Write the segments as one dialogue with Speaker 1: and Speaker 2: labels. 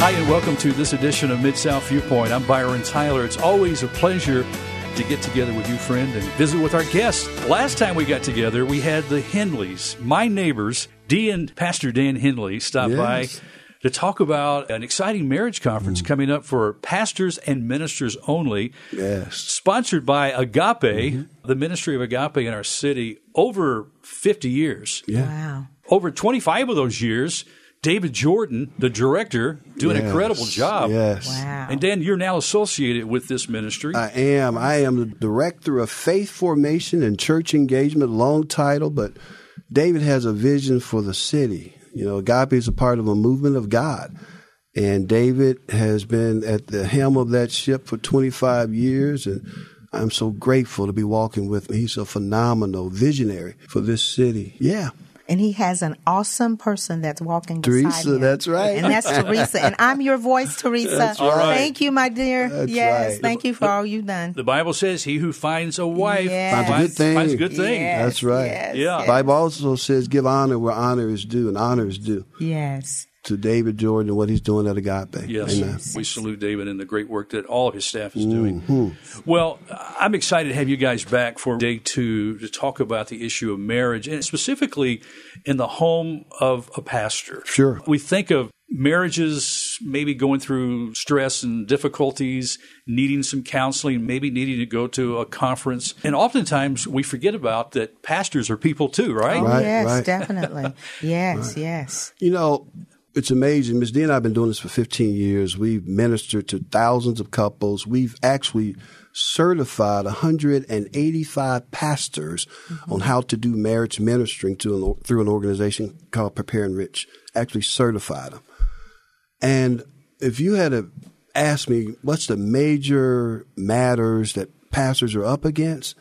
Speaker 1: Hi, and welcome to this edition of Mid South Viewpoint. I'm Byron Tyler. It's always a pleasure to get together with you, friend, and visit with our guests. Last time we got together, we had the Henleys, my neighbors, Dee and Pastor Dan Henley, stop
Speaker 2: Yes.
Speaker 1: by to talk about an exciting marriage conference mm. coming up for pastors and ministers only.
Speaker 2: Yes.
Speaker 1: Sponsored by Agape, mm-hmm. the ministry of Agape in our city, over 50 years.
Speaker 2: Yeah.
Speaker 3: Wow.
Speaker 1: Over 25 of those years, David Jordan, the director, doing an incredible job.
Speaker 2: Yes.
Speaker 3: Wow.
Speaker 1: And Dan, you're now associated with this ministry.
Speaker 2: I am. I am the director of faith formation and church engagement, long title, but David has a vision for the city. You know, Agape is a part of a movement of God. And David has been at the helm of that ship for 25 years. And I'm so grateful to be walking with him. He's a phenomenal visionary for this city. Yeah.
Speaker 3: And he has an awesome person that's walking
Speaker 2: Teresa,
Speaker 3: beside him.
Speaker 2: that's right.
Speaker 3: And that's Teresa. And I'm your voice, Teresa.
Speaker 2: That's
Speaker 1: right.
Speaker 3: Thank you, my dear.
Speaker 2: That's
Speaker 3: yes,
Speaker 2: right.
Speaker 3: thank you for all you've done.
Speaker 1: the Bible says, "He who finds a wife
Speaker 3: Yes.
Speaker 2: Finds a good thing.
Speaker 1: finds a good thing."
Speaker 3: Yes,
Speaker 2: That's right.
Speaker 3: Yes,
Speaker 1: Yeah.
Speaker 3: Yes.
Speaker 2: Bible also says, give honor where honor is due, and honor is due
Speaker 3: yes.
Speaker 2: To David Jordan and what he's doing at Agape.
Speaker 1: Yes,
Speaker 2: Amen.
Speaker 1: we salute David and the great work that all of his staff is doing.
Speaker 2: Mm-hmm.
Speaker 1: Well, I'm excited to have you guys back for day two to talk about the issue of marriage and specifically in the home of a pastor.
Speaker 2: Sure.
Speaker 1: We think of marriages maybe going through stress and difficulties, needing some counseling, maybe needing to go to a conference. And oftentimes we forget about that pastors are people too, right?
Speaker 3: Oh,
Speaker 2: Right,
Speaker 3: yes,
Speaker 2: right.
Speaker 3: definitely. Yes, yes.
Speaker 2: You know, it's amazing. Ms. D and I have been doing this for 15 years. We've ministered to thousands of couples. We've actually certified 185 pastors mm-hmm. on how to do marriage ministering to an, through an organization called Prepare/Enrich. Actually certified them. And if you had to ask me what's the major matters that pastors are up against,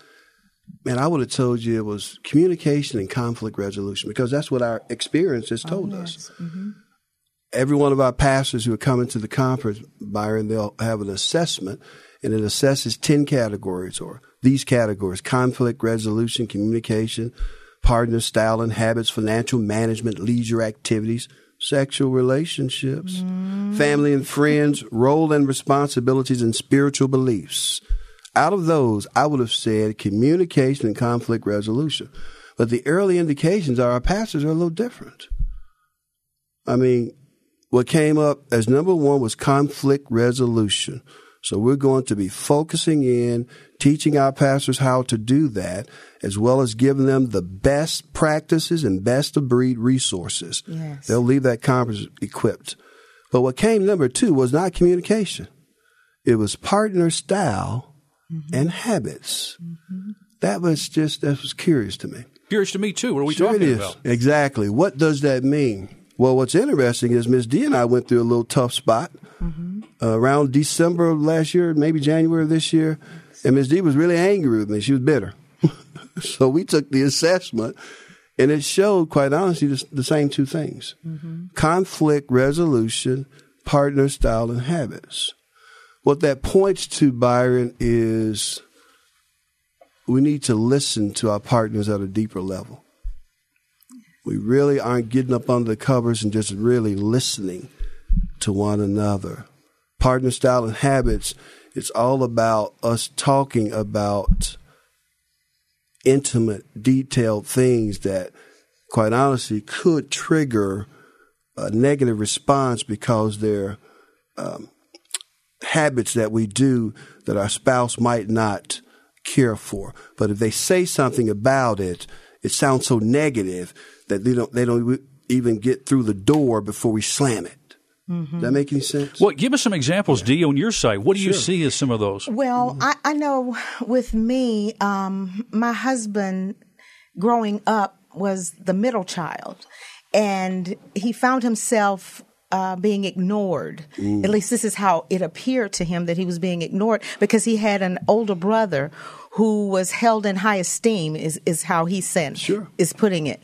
Speaker 2: man, I would have told you it was communication and conflict resolution because that's what our experience has oh, told us. Mm-hmm. Every one of our pastors who are coming to the conference, Byron, they'll have an assessment and it assesses 10 categories or these categories conflict resolution, communication, partner style and habits, financial management, leisure activities, sexual relationships, mm. family and friends, role and responsibilities, and spiritual beliefs. Out of those, I would have said communication and conflict resolution. But the early indications are our pastors are a little different. I mean, what came up as number one was conflict resolution. So we're going to be focusing in, teaching our pastors how to do that, as well as giving them the best practices and best of breed resources.
Speaker 3: Yes.
Speaker 2: They'll leave that conference equipped. But what came number two was not communication. It was partner style mm-hmm. and habits. Mm-hmm. That was just, that was curious to me.
Speaker 1: Curious to me too. What are we
Speaker 2: Sure
Speaker 1: talking
Speaker 2: it is.
Speaker 1: about?
Speaker 2: Exactly. What does that mean? Well, what's interesting is Miss D and I went through a little tough spot uh, around December of last year, maybe January of this year, and Miss D was really angry with me. She was bitter. so we took the assessment, and it showed, quite honestly, the, the same two things: conflict resolution, partner style, and habits. What that points to, Byron, is we need to listen to our partners at a deeper level. We really aren't getting up under the covers and just really listening to one another. Partner style and habits, it's all about us talking about intimate, detailed things that, quite honestly, could trigger a negative response because they're um, habits that we do that our spouse might not care for. But if they say something about it, it sounds so negative that they don't they don't even get through the door before we slam it. Does that make any sense?
Speaker 1: Well, give us some examples, Dee, on your side. What do you see as some of those?
Speaker 3: Well, I, I know with me, um, my husband growing up was the middle child, and he found himself uh, being ignored. At least this is how it appeared to him that he was being ignored because he had an older brother who was held in high esteem. Is is how he said
Speaker 2: Sure.
Speaker 3: is putting it.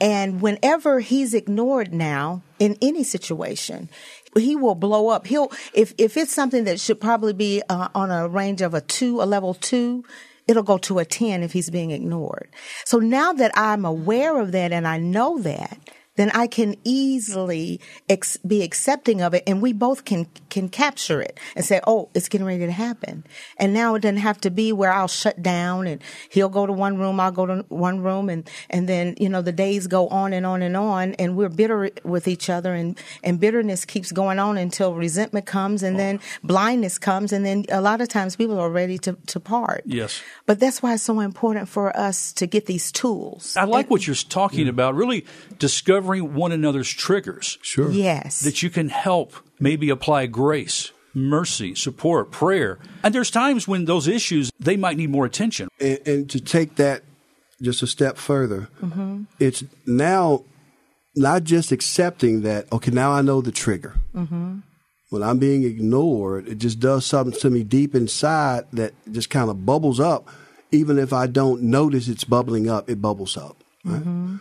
Speaker 3: And whenever he's ignored now in any situation, he will blow up. He'll if if it's something that should probably be uh, on a range of a two, a level two. It'll go to a 10 if he's being ignored. So now that I'm aware of that and I know that, then I can easily ex- be accepting of it and we both can, can capture it and say, oh, it's getting ready to happen. And now it doesn't have to be where I'll shut down and he'll go to one room, I'll go to one room and, and then, you know, the days go on and on and on and we're bitter with each other and, and bitterness keeps going on until resentment comes and oh. then blindness comes and then a lot of times people are ready to, to part.
Speaker 1: Yes.
Speaker 3: But that's why it's so important for us to get these tools.
Speaker 1: I like what you're talking mm. about, really discovering one another's triggers.
Speaker 2: Sure.
Speaker 3: Yes.
Speaker 1: That you can help maybe apply grace, mercy, support, prayer. And there's times when those issues, they might need more attention.
Speaker 2: And, and to take that just a step further, mm-hmm. it's now not just accepting that, okay, now I know the trigger. Mm-hmm. When I'm being ignored, it just does something to me deep inside that just kind of bubbles up. Even if I don't notice it's bubbling up, it bubbles up. Right? Mm-hmm.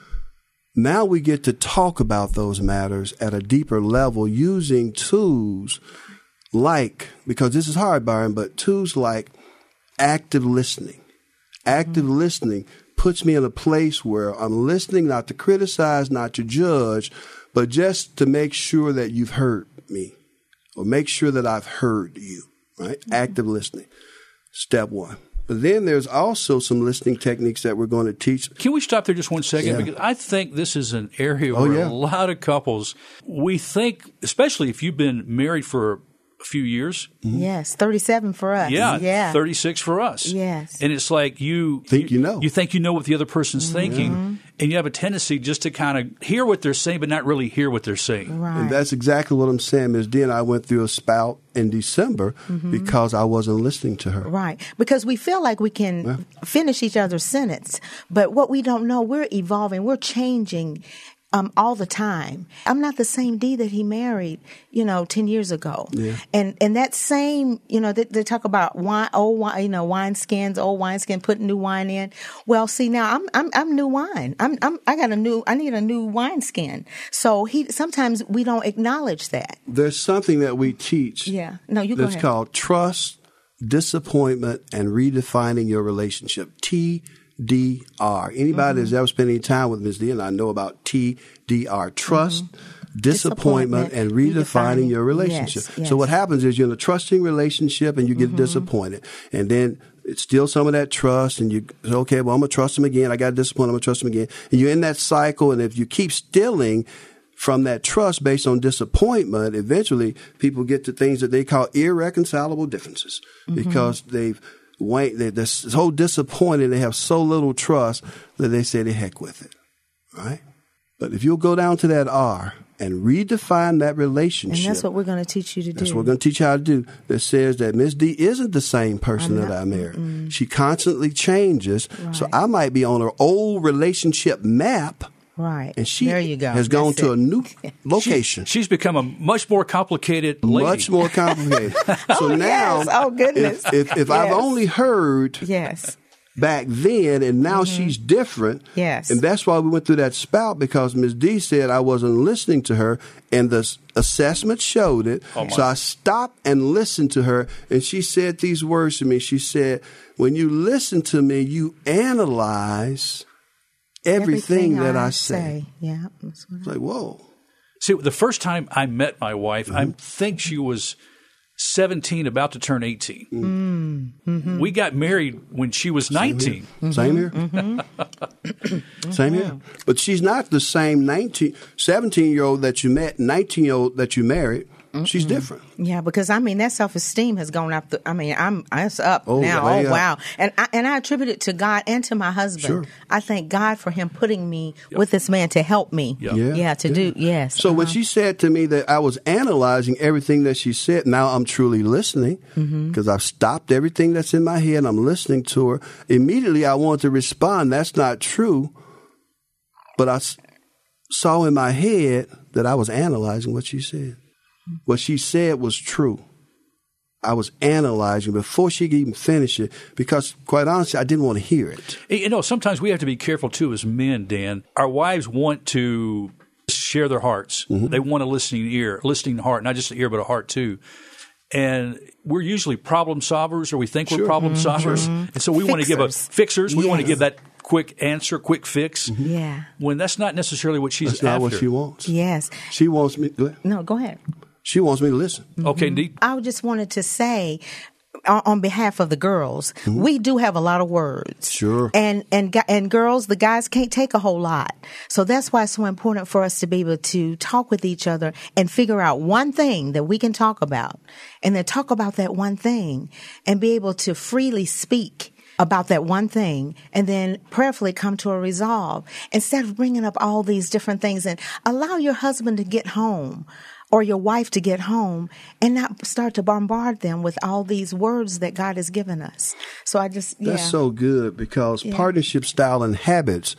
Speaker 2: Now we get to talk about those matters at a deeper level using tools like, because this is hard, Byron, but tools like active listening. Active mm-hmm. listening puts me in a place where I'm listening not to criticize, not to judge, but just to make sure that you've heard me or make sure that I've heard you, right? Mm-hmm. Active listening. Step one. But then there's also some listening techniques that we're going to teach.
Speaker 1: Can we stop there just one second?
Speaker 2: Yeah.
Speaker 1: Because I think this is an area
Speaker 2: Oh,
Speaker 1: where
Speaker 2: yeah.
Speaker 1: a lot of couples, we think, especially if you've been married for a few years, mm-hmm.
Speaker 3: Yes. 37 for us.
Speaker 1: yeah,
Speaker 3: Yeah.
Speaker 1: 36 for us.
Speaker 3: Yes.
Speaker 1: And it's like you
Speaker 2: Think you know.
Speaker 1: You think you know what the other person's mm-hmm. thinking, mm-hmm. and you have a tendency just to kind of hear what they're saying, but not really hear what they're saying.
Speaker 3: Right.
Speaker 2: And that's exactly what I'm saying. Ms. D and I went through a spout in December because I wasn't listening to her.
Speaker 3: Right. Because we feel like we can finish each other's sentence, but what we don't know, we're evolving, we're changing. Um, all the time. I'm not the same D that he married, you know, 10 years ago.
Speaker 2: Yeah.
Speaker 3: And, and that same, you know, they, they talk about wine, old wine, you know, wine skins, old wine skin, putting new wine in. Well, see, now I'm, I'm, I'm new wine. I'm, I'm, I got a new, I need a new wine skin. So he, sometimes we don't acknowledge that.
Speaker 2: There's something that we teach.
Speaker 3: Yeah. No, you go
Speaker 2: That's called trust, disappointment, and redefining your relationship. TDR. Anybody that's ever spent any time with Ms. D and I know about TDR. Trust, disappointment,
Speaker 3: Disappointment,
Speaker 2: and redefining
Speaker 3: redefining.
Speaker 2: your relationship.
Speaker 3: Yes, yes.
Speaker 2: So what happens is you're in a trusting relationship and you get disappointed. And then it's still some of that trust and you say, okay, well, I'm going to trust him again. I got disappointed. I'm going to trust him again. And you're in that cycle. And if you keep stealing from that trust based on disappointment, eventually people get to things that they call irreconcilable differences because they've wait, they, they're so disappointed. They have so little trust that they say the heck with it. Right. But if you'll go down to that R and redefine that relationship.
Speaker 3: And that's what we're going to teach you to do.
Speaker 2: That's what we're going to teach you how to do. That says that Miss D isn't the same person that I married. She constantly changes. So I might be on her old relationship map,
Speaker 3: Right.
Speaker 2: and she
Speaker 3: there you go.
Speaker 2: has gone
Speaker 3: That's
Speaker 2: to a new location.
Speaker 1: She's become a much more complicated lady.
Speaker 2: Much more complicated. so now,
Speaker 3: yes. Oh, goodness.
Speaker 2: if, if, if I've only heard
Speaker 3: Yes.
Speaker 2: back then and now she's different.
Speaker 3: Mm-hmm. Yes.
Speaker 2: And that's why we went through that spout because Ms. D said I wasn't listening to her and the assessment showed it.
Speaker 1: Oh,
Speaker 2: so I stopped and listened to her and she said these words to me. She said, when you listen to me, you analyze everything, that I, say.
Speaker 3: Yeah. That's what
Speaker 2: It's like, whoa.
Speaker 1: See, the first time I met my wife, I mm-hmm. think she was 17, about to turn 18. Mm. Mm-hmm. We got married when she was 19.
Speaker 2: Same here. Mm-hmm. Same here. But she's not the same 19, 17 year old that you met, 19 year old that you married. She's different.
Speaker 3: Yeah, because I mean that self esteem has gone up. The, I mean, I'm it's up
Speaker 2: Oh,
Speaker 3: now. Oh
Speaker 2: up.
Speaker 3: wow, and I, and I attribute it to God and to my husband.
Speaker 2: Sure.
Speaker 3: I thank God for him putting me with this man to help me.
Speaker 1: Yeah.
Speaker 2: Yeah,
Speaker 3: to
Speaker 2: yeah.
Speaker 3: do yes.
Speaker 2: So when
Speaker 3: uh-huh.
Speaker 2: she said to me that I was analyzing everything that she said, now I'm truly listening
Speaker 3: Mm-hmm.
Speaker 2: because I've stopped everything that's in my head. I'm listening to her. Immediately, I wanted to respond. That's not true. But I s- saw in my head that I was analyzing what she said. What she said was true. I was analyzing before she could even finish it because, quite honestly, I didn't want to hear it.
Speaker 1: You know, sometimes we have to be careful too as men, Dan. Our wives want to share their hearts. Mm-hmm. They want a listening ear, listening heart, not just an ear, but a heart too. And we're usually problem solvers, or we think we're problem mm-hmm. solvers. And so we want to give a
Speaker 3: Fixers.
Speaker 1: fixers. We want to give that quick answer, quick fix. Mm-hmm.
Speaker 3: Yeah.
Speaker 1: When that's not necessarily what she's
Speaker 2: That's not what she wants.
Speaker 3: Yes.
Speaker 2: She wants me. go ahead.
Speaker 3: No, go ahead.
Speaker 2: She wants me to listen.
Speaker 1: Okay, mm-hmm. Dee.
Speaker 3: I just wanted to say on, on behalf of the girls, mm-hmm. we do have a lot of words.
Speaker 2: Sure.
Speaker 3: And and and girls, the guys can't take a whole lot. So that's why it's so important for us to be able to talk with each other and figure out one thing that we can talk about and then talk about that one thing and be able to freely speak about that one thing and then prayerfully come to a resolve instead of bringing up all these different things and allow your husband to get home or your wife to get home and not start to bombard them with all these words that God has given us. So I just, yeah.
Speaker 2: That's so good because
Speaker 3: Yeah.
Speaker 2: partnership style and habits,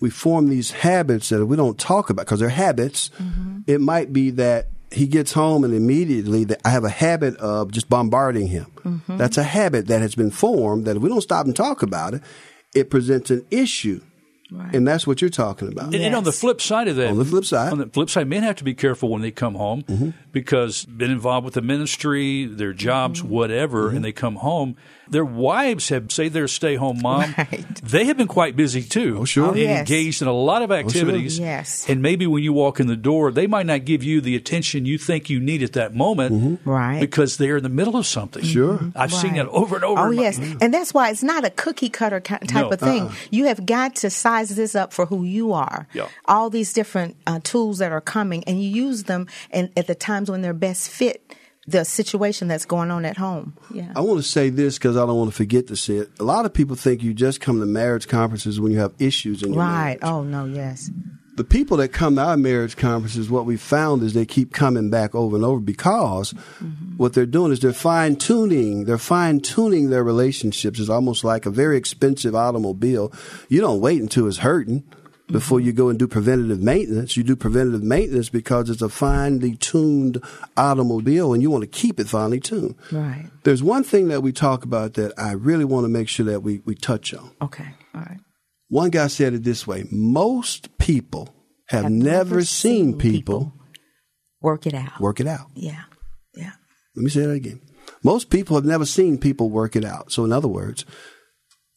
Speaker 2: we form these habits that we don't talk about because they're habits.
Speaker 3: Mm-hmm.
Speaker 2: It might be that he gets home and immediately that I have a habit of just bombarding him.
Speaker 3: Mm-hmm.
Speaker 2: That's a habit that has been formed that if we don't stop and talk about it, it presents an issue. And that's what you're talking about.
Speaker 1: And, and on the flip side of that,
Speaker 2: On the flip side.
Speaker 1: on the flip side, men have to be careful when they come home mm-hmm. because been involved with the ministry, their jobs, mm-hmm. whatever, and mm-hmm. they come home. Their wives have say they're stay home mom.
Speaker 3: Right.
Speaker 1: They have been quite busy too.
Speaker 2: Oh, sure. Oh,
Speaker 1: and
Speaker 3: yes.
Speaker 1: engaged in a lot of oh, activities.
Speaker 3: Yes.
Speaker 1: And maybe when you walk in the door, they might not give you the attention you think you need at that moment.
Speaker 3: Right.
Speaker 1: Because they're in the middle of something.
Speaker 2: Sure.
Speaker 1: I've seen
Speaker 3: Right.
Speaker 1: that over and over.
Speaker 3: Oh
Speaker 1: in my-
Speaker 3: yes, and that's why it's not a cookie cutter type
Speaker 1: No,
Speaker 3: of thing.
Speaker 2: uh-uh.
Speaker 3: You have got to size this up for who you are.
Speaker 1: Yeah.
Speaker 3: All these different uh, tools that are coming, and you use them and at the times when they're best fit the situation that's going on at home. Yeah.
Speaker 2: I want to say this because I don't want to forget to say it. A lot of people think you just come to marriage conferences when you have issues in your
Speaker 3: Right.
Speaker 2: marriage.
Speaker 3: Oh no. Yes.
Speaker 2: The people that come to our marriage conferences, what we found is they keep coming back over and over because mm-hmm. what they're doing is they're fine tuning. They're fine tuning their relationships. It's almost like a very expensive automobile. You don't wait until it's hurting before mm-hmm. you go and do preventative maintenance. You do preventative maintenance because it's a finely tuned automobile and you want to keep it finely tuned.
Speaker 3: Right.
Speaker 2: There's one thing that we talk about that I really want to make sure that we, we touch on.
Speaker 3: Okay. All right.
Speaker 2: One guy said it this way most people have,
Speaker 3: Have
Speaker 2: never, seen,
Speaker 3: seen
Speaker 2: people,
Speaker 3: Work it out.
Speaker 2: work it out.
Speaker 3: Yeah. Yeah.
Speaker 2: Let me say that again. Most people have never seen people work it out. So, in other words,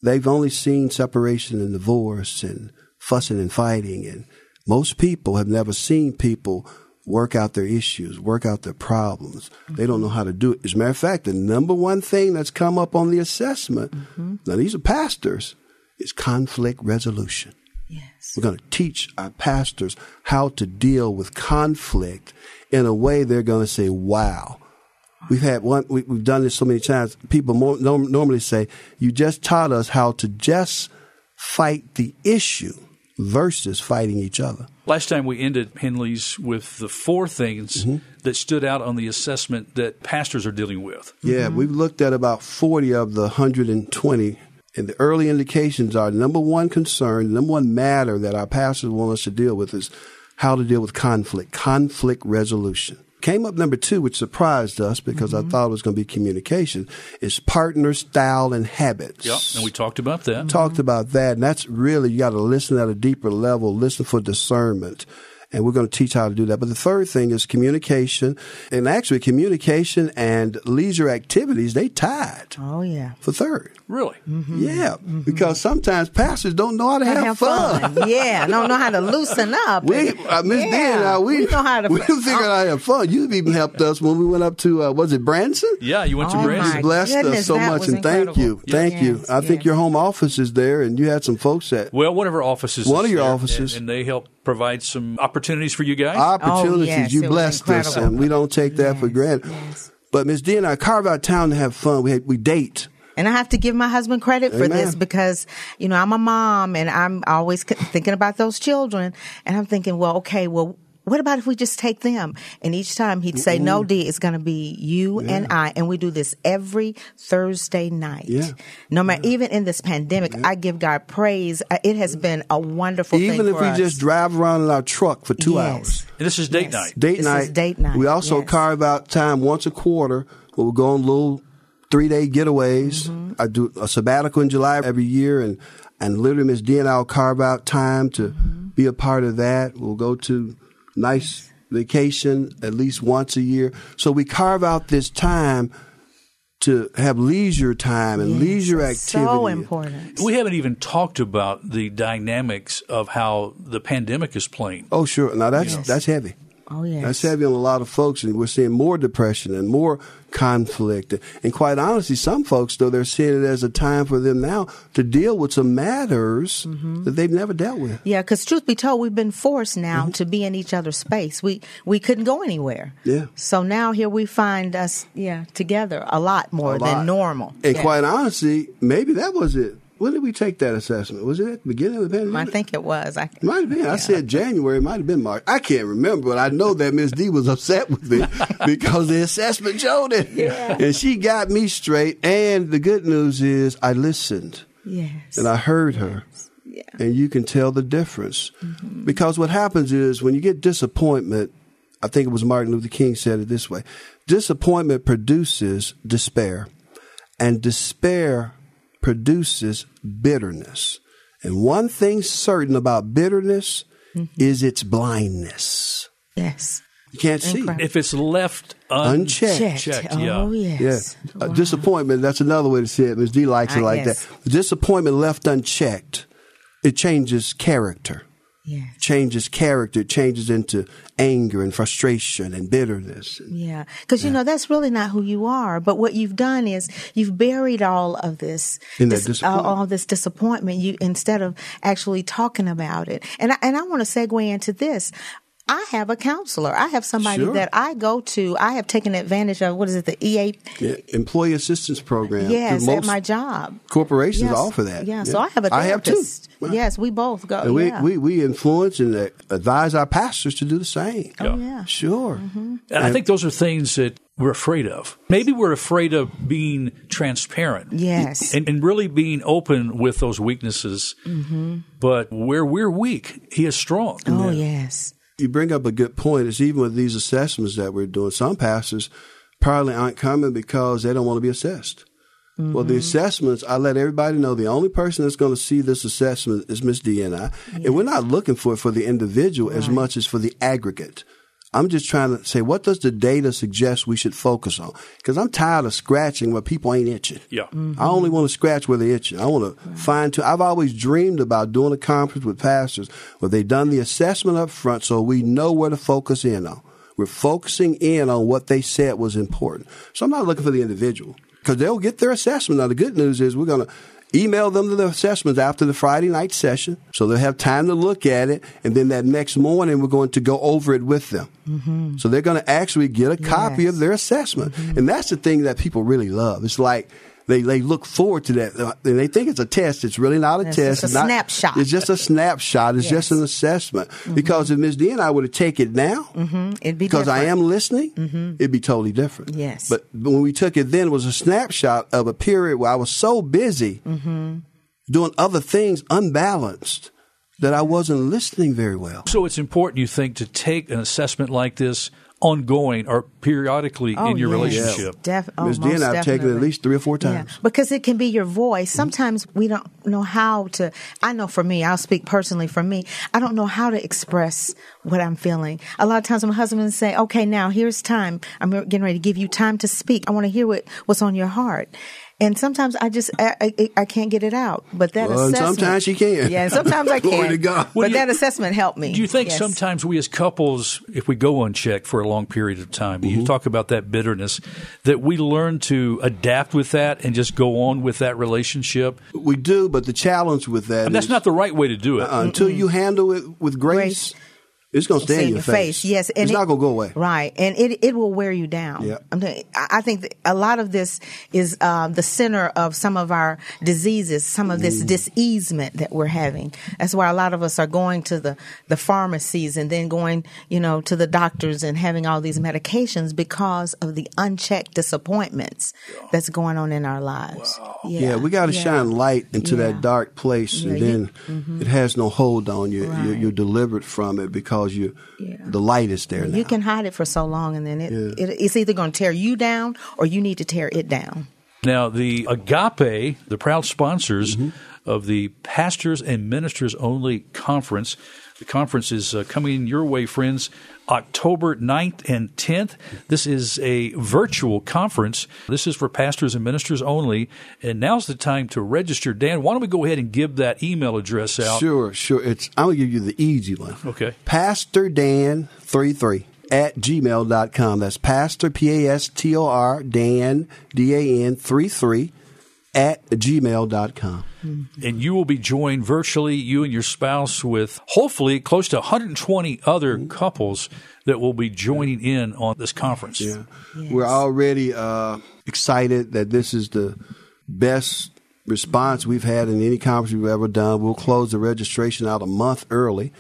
Speaker 2: they've only seen separation and divorce and fussing and fighting. And most people have never seen people work out their issues, work out their problems. They don't know how to do it. As a matter of fact, the number one thing that's come up on the assessment, mm-hmm. now these are pastors, is conflict resolution.
Speaker 3: Yes.
Speaker 2: We're going to teach our pastors how to deal with conflict in a way they're going to say, wow. We've had one, we, we've done this so many times. People more, norm, normally say, you just taught us how to just fight the issue versus fighting each other.
Speaker 1: Last time we ended Henley's with the four things
Speaker 2: Mm-hmm.
Speaker 1: that stood out on the assessment that pastors are dealing with.
Speaker 2: Yeah, we've looked at about 40 of the 120. And the early indications are number one concern, number one matter that our pastors want us to deal with is how to deal with conflict, conflict resolution. Came up number two, which surprised us because I mm-hmm. thought it was going to be communication, is partner style and habits.
Speaker 1: Yep. And we talked about that.
Speaker 2: talked about that, and that's really you got to listen at a deeper level, listen for discernment, and we're going to teach how to do that. But the third thing is communication, and actually communication and leisure activities they tied
Speaker 3: Oh yeah.
Speaker 2: for third.
Speaker 1: Really?
Speaker 2: Yeah, because sometimes pastors don't know how to have,
Speaker 3: Have
Speaker 2: fun.
Speaker 3: fun. yeah. Don't know how to loosen up.
Speaker 2: We, uh, Miss
Speaker 3: Yeah.
Speaker 2: Dan, and I, we,
Speaker 3: We know how to-
Speaker 2: we figured out how have fun. You've even helped us when we went up to uh, was it Branson?
Speaker 1: Yeah, you went to
Speaker 3: Oh,
Speaker 1: Branson.
Speaker 3: my
Speaker 2: blessed us so much,
Speaker 3: was
Speaker 2: and thank
Speaker 3: incredible.
Speaker 2: you, thank you.
Speaker 3: Yes,
Speaker 2: I think your home office is there, and you had some folks that
Speaker 1: Well, one of our offices.
Speaker 2: One
Speaker 1: is
Speaker 2: of your
Speaker 1: there,
Speaker 2: offices.
Speaker 1: and, and they help provide some opportunities for you guys.
Speaker 2: opportunities.
Speaker 3: Oh, yes,
Speaker 2: you
Speaker 3: it was
Speaker 2: blessed us, and we don't take that for granted.
Speaker 3: yes.
Speaker 2: But Miss D and I carve out time to have fun. We we date.
Speaker 3: And I have to give my husband credit for this because, you know, I'm a mom and I'm always thinking about those children. And I'm thinking, well, okay, well, what about if we just take them? And each time he'd say, no, D, it's going to be you and I. And we do this every Thursday night.
Speaker 2: Yeah.
Speaker 3: No matter, even in this pandemic, I give God praise. Uh, It has been a wonderful thing
Speaker 2: Even if
Speaker 3: for
Speaker 2: we
Speaker 3: us.
Speaker 2: just drive around in our truck for two
Speaker 3: Yes.
Speaker 2: hours.
Speaker 1: and this is date
Speaker 3: Yes.
Speaker 1: night.
Speaker 2: Date
Speaker 3: This
Speaker 2: night.
Speaker 3: is date night,
Speaker 2: We also
Speaker 3: yes.
Speaker 2: carve out time once a quarter where we go on little three day getaways.
Speaker 3: Mm-hmm.
Speaker 2: I do a sabbatical in July every year, and and literally Miss D and I'll carve out time to
Speaker 3: Mm-hmm.
Speaker 2: be a part of that. We'll go to nice vacation at least once a year. So we carve out this time to have leisure time and leisure
Speaker 3: It's
Speaker 2: activity.
Speaker 3: So important.
Speaker 1: We haven't even talked about the dynamics of how the pandemic is playing.
Speaker 2: Oh, sure. Now that's
Speaker 3: Yes.
Speaker 2: that's heavy.
Speaker 3: Oh yes.
Speaker 2: That's heavy on a lot of folks, and we're seeing more depression and more conflict. And quite honestly, some folks, though, they're seeing it as a time for them now to deal with some matters
Speaker 3: Mm-hmm.
Speaker 2: that they've never dealt with.
Speaker 3: Yeah, because truth be told, we've been forced now
Speaker 2: Mm-hmm.
Speaker 3: to be in each other's space. We we couldn't go anywhere.
Speaker 2: Yeah.
Speaker 3: So now here we find us, yeah, together a lot more
Speaker 2: A
Speaker 3: than
Speaker 2: lot.
Speaker 3: normal.
Speaker 2: And
Speaker 3: Yeah.
Speaker 2: quite honestly, maybe that was it. When did we take that assessment? Was it at the beginning of the pandemic?
Speaker 3: I think it was. I,
Speaker 2: Might have been. I said January. It might have been March. I can't remember, but I know that Miss D was upset with me because the assessment showed it.
Speaker 3: Yeah.
Speaker 2: And she got me straight. And the good news is I listened
Speaker 3: yes.
Speaker 2: and I heard her.
Speaker 3: yeah.
Speaker 2: And you can tell the difference. Mm-hmm. Because what happens is when you get disappointment, I think it was Martin Luther King said it this way disappointment produces despair, and despair produces bitterness. And one thing certain about bitterness is its blindness.
Speaker 3: Yes.
Speaker 2: You can't see.
Speaker 3: Incredible.
Speaker 1: If it's left
Speaker 2: Unchecked.
Speaker 3: Checked.
Speaker 1: Checked,
Speaker 3: oh
Speaker 1: yeah.
Speaker 3: yes.
Speaker 2: Yeah. Uh, disappointment, that's another way to say it. Ms. D likes it
Speaker 3: Ah,
Speaker 2: like
Speaker 3: yes.
Speaker 2: that. Disappointment left unchecked, it changes character.
Speaker 3: Yes.
Speaker 2: Changes character, changes into anger and frustration and bitterness.
Speaker 3: Yeah, because you know that's really not who you are. But what you've done is you've buried all of this,
Speaker 2: In that
Speaker 3: dis- uh,
Speaker 2: disappointment.
Speaker 3: all, all this disappointment. You instead of actually talking about it. And I, and I want to segue into this. I have a counselor. I have somebody
Speaker 2: Sure.
Speaker 3: that I go to. I have taken advantage of what is it, the EA?
Speaker 2: Yeah, employee assistance program.
Speaker 3: Yes,
Speaker 2: Most
Speaker 3: at my job.
Speaker 2: corporations
Speaker 3: Yes.
Speaker 2: offer that.
Speaker 3: Yeah, so I have a
Speaker 2: I have too.
Speaker 3: therapist. Yes, we both go.
Speaker 2: And we,
Speaker 3: yeah.
Speaker 2: we, we influence and uh, advise our pastors to do the same.
Speaker 3: oh yeah.
Speaker 2: Sure.
Speaker 1: And I think those are things that we're afraid of. Maybe we're afraid of being transparent.
Speaker 3: Yes.
Speaker 1: And, and really being open with those weaknesses. But where we're weak, he is strong.
Speaker 3: Oh yes.
Speaker 2: You bring up a good point. It's even with these assessments that we're doing. Some pastors probably aren't coming because they don't want to be assessed. Well, the mm-hmm. assessments, I let everybody know the only person that's going to see this assessment is Miss D and I. And we're not looking for it for the individual as much as for the aggregate. I'm just trying to say, what does the data suggest we should focus on? Because I'm tired of scratching where people ain't itching.
Speaker 1: Yeah.
Speaker 2: I only want to scratch where they're itching. I want to find. To, I've always dreamed about doing a conference with pastors where they've done the assessment up front, so we know where to focus in on. We're focusing in on what they said was important. So I'm not looking for the individual because they'll get their assessment. Now the good news is we're going to email them the assessments after the Friday night session, so they'll have time to look at it, and then that next morning we're going to go over it with them.
Speaker 3: Mm-hmm.
Speaker 2: So they're going to actually get a copy
Speaker 3: Yes.
Speaker 2: of their assessment. And that's the thing that people really love. It's like they, they look forward to that. Uh, they think it's a test. It's really not a
Speaker 3: It's
Speaker 2: test.
Speaker 3: just a
Speaker 2: not-
Speaker 3: snapshot.
Speaker 2: It's just a snapshot. It's just
Speaker 3: Yes. Mm-hmm.
Speaker 2: an assessment. Because if Ms. D and I were to take it now,
Speaker 3: It'd be
Speaker 2: because I am listening, it'd be totally different.
Speaker 3: Yes.
Speaker 2: But when we took it then, it was a snapshot of a period where I was so busy
Speaker 3: Mm-hmm.
Speaker 2: doing other things unbalanced that I wasn't listening very well.
Speaker 1: So it's important, you think, to take an assessment like this ongoing or periodically
Speaker 3: Oh,
Speaker 1: in your
Speaker 3: yes.
Speaker 1: relationship.
Speaker 3: Def- oh,
Speaker 2: Ms. D and I have taken it at least three or four
Speaker 3: Yeah,
Speaker 2: times.
Speaker 3: because it can be your voice. Sometimes we don't know how to. I know for me, I'll speak personally for me. I don't know how to express what I'm feeling. A lot of times, my husband will say, "Okay, now here's time. I'm getting ready to give you time to speak. I want to hear what what's on your heart." And sometimes I just I, I, I can't get it out. But that
Speaker 2: Well,
Speaker 3: assessment,
Speaker 2: sometimes you can.
Speaker 3: Yeah, and sometimes I
Speaker 2: Glory
Speaker 3: can.
Speaker 2: to God.
Speaker 3: But
Speaker 1: you-
Speaker 3: that assessment helped me.
Speaker 1: Do you think
Speaker 3: Yes.
Speaker 1: sometimes we as couples, if we go unchecked for a long period of time,
Speaker 2: Mm-hmm.
Speaker 1: you talk about that bitterness, that we learn to adapt with that and just go on with that relationship?
Speaker 2: We do, but the challenge with that
Speaker 1: And that's
Speaker 2: is,
Speaker 1: not the right way to do it.
Speaker 2: uh, until you handle it with grace,
Speaker 3: Grace.
Speaker 2: It's going to stay in your face.
Speaker 3: Yes, and
Speaker 2: it's
Speaker 3: it-
Speaker 2: not going to go away.
Speaker 3: Right, and it it will wear you down.
Speaker 2: Yeah.
Speaker 3: I'm I think a lot of this is um, the center of some of our diseases, some of
Speaker 2: Mm.
Speaker 3: this diseasement that we're having. That's why a lot of us are going to the the pharmacies and then going, you know, to the doctors and having all these medications because of the unchecked disappointments that's going on in our lives.
Speaker 2: Yeah, we got to
Speaker 3: yeah.
Speaker 2: shine light into
Speaker 3: Yeah.
Speaker 2: that dark place, and
Speaker 3: Yeah,
Speaker 2: then it has no hold on you. You're, you're delivered from it because you,
Speaker 3: Yeah.
Speaker 2: the light is there now.
Speaker 3: You can hide it for so long, and then it,
Speaker 2: Yeah.
Speaker 3: it it's either going to tear you down or you need to tear it down.
Speaker 1: Now, the Agape, the proud sponsors
Speaker 2: Mm-hmm.
Speaker 1: of the Pastors and Ministers Only Conference, the conference is uh, coming your way, friends, October 9th and 10th. This is a virtual conference. This is for pastors and ministers only. And now's the time to register. Dan, why don't we go ahead and give that email address out?
Speaker 2: Sure, sure. It's I'm gonna give you the easy one.
Speaker 1: Okay.
Speaker 2: Pastor Dan 33 at gmail.com. That's Pastor P A S T O R Dan D A N 33 at gmail.com.
Speaker 1: And you will be joined virtually, you and your spouse, with hopefully close to 120 other couples that will be joining in on this conference.
Speaker 2: Yeah. We're already uh, excited that this is the best response we've had in any conference we've ever done. We'll close the registration out a month early,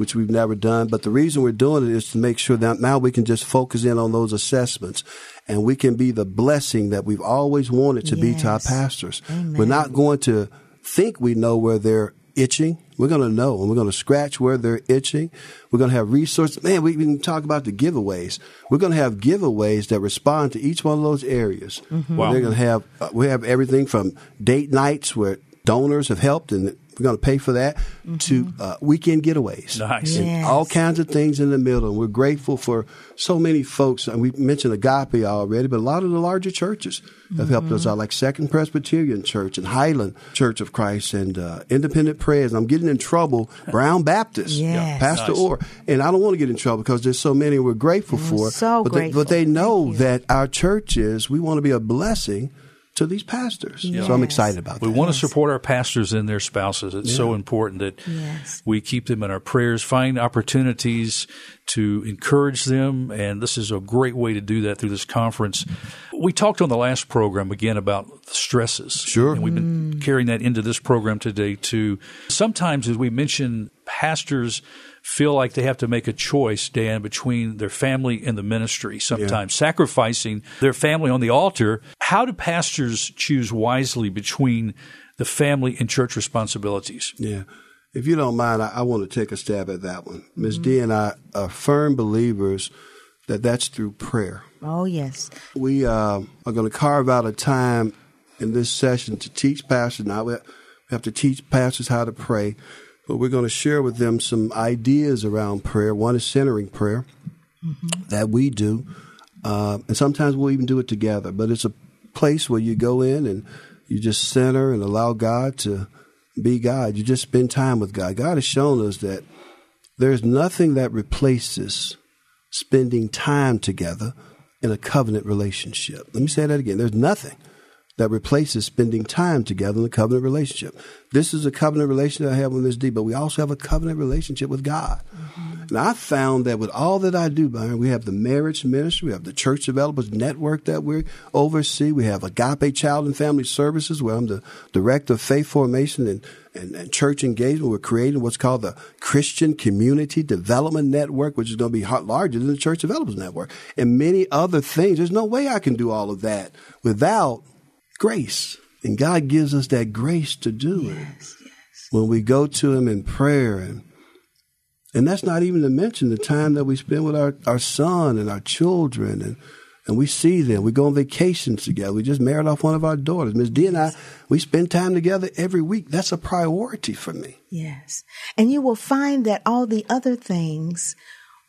Speaker 2: which we've never done. But the reason we're doing it is to make sure that now we can just focus in on those assessments and we can be the blessing that we've always wanted to be to our pastors.
Speaker 3: Amen.
Speaker 2: We're not going to think we know where they're itching. We're going to know and we're going to scratch where they're itching. We're going to have resources. Man, we can talk about the giveaways. We're going to have giveaways that respond to each one of those areas.
Speaker 1: Wow.
Speaker 2: They're going to have, uh, we have everything from date nights where donors have helped and we're going to pay for that to uh, weekend getaways.
Speaker 1: Nice.
Speaker 3: Yes.
Speaker 2: all kinds of things in the middle. And we're grateful for so many folks. And we mentioned Agape already, but a lot of the larger churches have helped us out, like Second Presbyterian Church and Highland Church of Christ and uh, Independent Prayers. I'm getting in trouble. Brown Baptist,
Speaker 3: Yes.
Speaker 2: Pastor
Speaker 1: Nice.
Speaker 2: Orr. And I don't want to get in trouble because there's so many we're grateful for.
Speaker 3: so
Speaker 2: but, They,
Speaker 3: grateful.
Speaker 2: but they know that our churches, we want to be a blessing to these pastors. So I'm excited about
Speaker 1: We
Speaker 2: that.
Speaker 1: want to support our pastors and their spouses. It's so important that
Speaker 3: Yes.
Speaker 1: we keep them in our prayers, find opportunities to encourage them. And this is a great way to do that through this conference. We talked on the last program again about the stresses.
Speaker 2: Sure.
Speaker 1: And we've been mm. carrying that into this program today too. Sometimes, as we mentioned, pastors feel like they have to make a choice, Dan, between their family and the ministry, sometimes sacrificing their family on the altar. How do pastors choose wisely between the family and church responsibilities?
Speaker 2: Yeah. If you don't mind, I, I want to take a stab at that one. Ms.
Speaker 3: Mm-hmm.
Speaker 2: D and I are firm believers that that's through prayer.
Speaker 3: Oh, yes.
Speaker 2: We uh, are going to carve out a time in this session to teach pastors. Now, we have to teach pastors how to pray, but we're going to share with them some ideas around prayer. One is centering prayer that we do, uh, and sometimes we'll even do it together, but it's a place where you go in and you just center and allow God to be God. You just spend time with God. God has shown us that there's nothing that replaces spending time together in a covenant relationship. Let me say that again. There's nothing that replaces spending time together in a covenant relationship. This is a covenant relationship I have with Ms. D, but we also have a covenant relationship with God. And I found that with all that I do, Byron, we have the marriage ministry, we have the church developers network that we oversee, we have Agape Child and Family Services, where I'm the director of faith formation and, and, and church engagement. We're creating what's called the Christian Community Development Network, which is going to be larger than the Church Developers Network, and many other things. There's no way I can do all of that without grace. And God gives us that grace to do it when we go to Him in prayer and and that's not even to mention the time that we spend with our, our son and our children and and we see them. We go on vacations together. We just married off one of our daughters. Miss D and I, we spend time together every week. That's a priority for me.
Speaker 3: Yes. And you will find that all the other things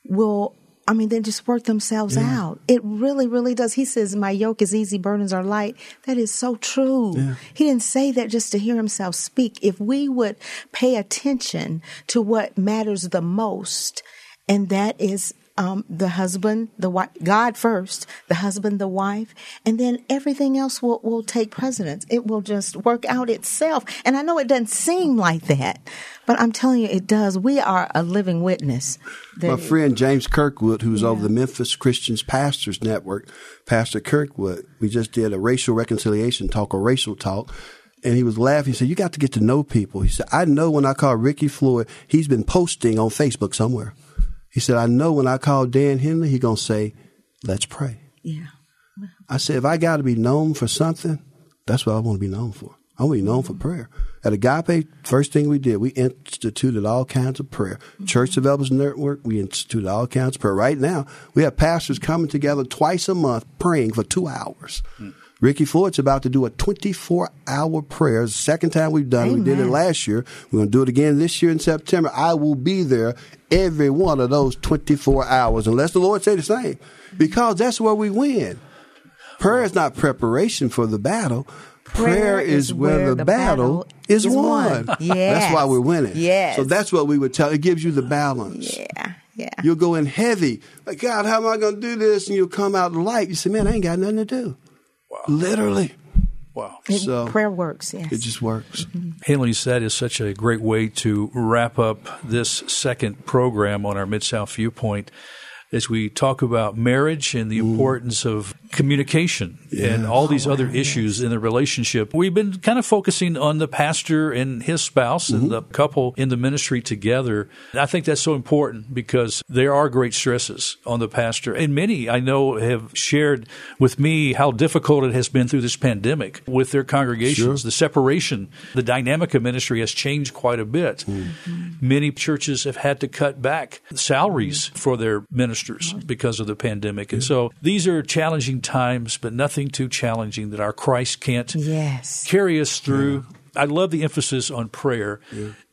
Speaker 3: will, I mean, they just work themselves out. It really, really does. He says, My yoke is easy, burdens are light. That is so true. He didn't say that just to hear himself speak. If we would pay attention to what matters the most, and that is um, the husband, the wife, God first, the husband, the wife, and then everything else will, will take precedence. It will just work out itself. And I know it doesn't seem like that, but I'm telling you, it does. We are a living witness.
Speaker 2: My friend James Kirkwood, who's over the Memphis Christians Pastors Network, Pastor Kirkwood, we just did a racial reconciliation talk or racial talk. And he was laughing. He said, You got to get to know people. He said, I know when I call Ricky Floyd, he's been posting on Facebook somewhere. He said, I know when I call Dan Henley, he's going to say, Let's pray.
Speaker 3: yeah.
Speaker 2: I said, if I got to be known for something, that's what I want to be known for. I want to be known for mm-hmm. prayer. At Agape, first thing we did, we instituted all kinds of prayer. Mm-hmm. Church Developers Network, we instituted all kinds of prayer. Right now, we have pastors coming together twice a month praying for two hours. Mm. Ricky Floyd's about to do a 24 hour prayer. The second time we've done it. We did it last year. We're going to do it again this year in September. I will be there every one of those 24 hours, unless the Lord say the same, because that's where we win. Prayer is not preparation for the battle. Prayer, is where, the, battle, is, won. That's
Speaker 3: Yes.
Speaker 2: why we're winning.
Speaker 3: Yes.
Speaker 2: So that's what we would tell. It gives you the balance.
Speaker 3: Yeah, yeah.
Speaker 2: You'll go in heavy. Like, God, how am I going to do this? And you'll come out light. You say, man, I ain't got nothing to do. Literally.
Speaker 1: Wow.
Speaker 3: It-
Speaker 2: so-
Speaker 3: prayer works. Yes.
Speaker 2: It just works.
Speaker 1: Henley's, that is such a great way to wrap up this second program on our Mid South Viewpoint as we talk about marriage and the importance of communication and all these other oh, issues in the relationship. We've been kind of focusing on the pastor and his spouse and mm-hmm. the couple in the ministry together. I think that's so important because there are great stresses on the pastor. And many I know have shared with me how difficult it has been through this pandemic with their congregations. The separation, the dynamic of ministry has changed quite a bit. Mm-hmm. Many churches have had to cut back salaries mm-hmm. for their ministers because of the pandemic. And so these are challenging times, but nothing too challenging that our Christ can't
Speaker 3: yes.
Speaker 1: carry us through. I love the emphasis on prayer,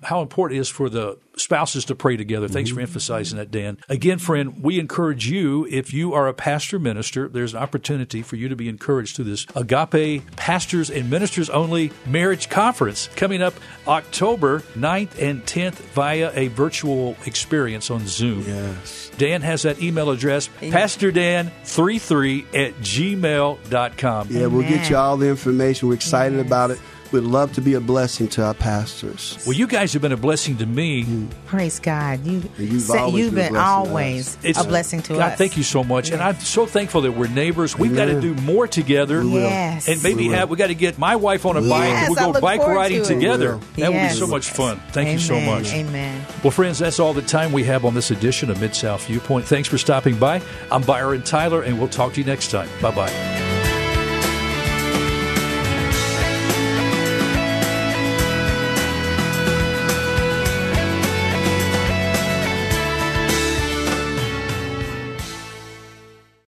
Speaker 1: how important it is for the spouses to pray together. Thanks for mm-hmm. emphasizing that, Dan. Again, friend, we encourage you, if you are a pastor minister, there's an opportunity for you to be encouraged through this Agape Pastors and Ministers Only Marriage Conference coming up October 9th and 10th via a virtual experience on Zoom.
Speaker 2: Yes.
Speaker 1: Dan has that email address, pastordan33 at gmail.com.
Speaker 2: Yeah, we'll get you all the information. We're excited about it. We'd love to be a blessing to our pastors.
Speaker 1: Well, you guys have been a blessing to me.
Speaker 3: Praise God. You,
Speaker 2: you've
Speaker 3: sa-
Speaker 2: always
Speaker 3: you've
Speaker 2: been
Speaker 3: been,
Speaker 2: blessing to
Speaker 3: always
Speaker 1: It's
Speaker 3: a blessing to
Speaker 1: God,
Speaker 3: us.
Speaker 1: Thank you so much, and I'm so thankful that we're neighbors. We've got to do more together,
Speaker 3: Yes.
Speaker 1: and maybe
Speaker 2: we
Speaker 1: have, we got to get my wife on a bike and we'll go bike riding
Speaker 3: to
Speaker 1: together.
Speaker 2: We
Speaker 1: That would be so much fun. Thank you so much.
Speaker 3: Amen.
Speaker 1: Well, friends, that's all the time we have on this edition of Mid South Viewpoint. Thanks for stopping by. I'm Byron Tyler, and we'll talk to you next time. Bye bye.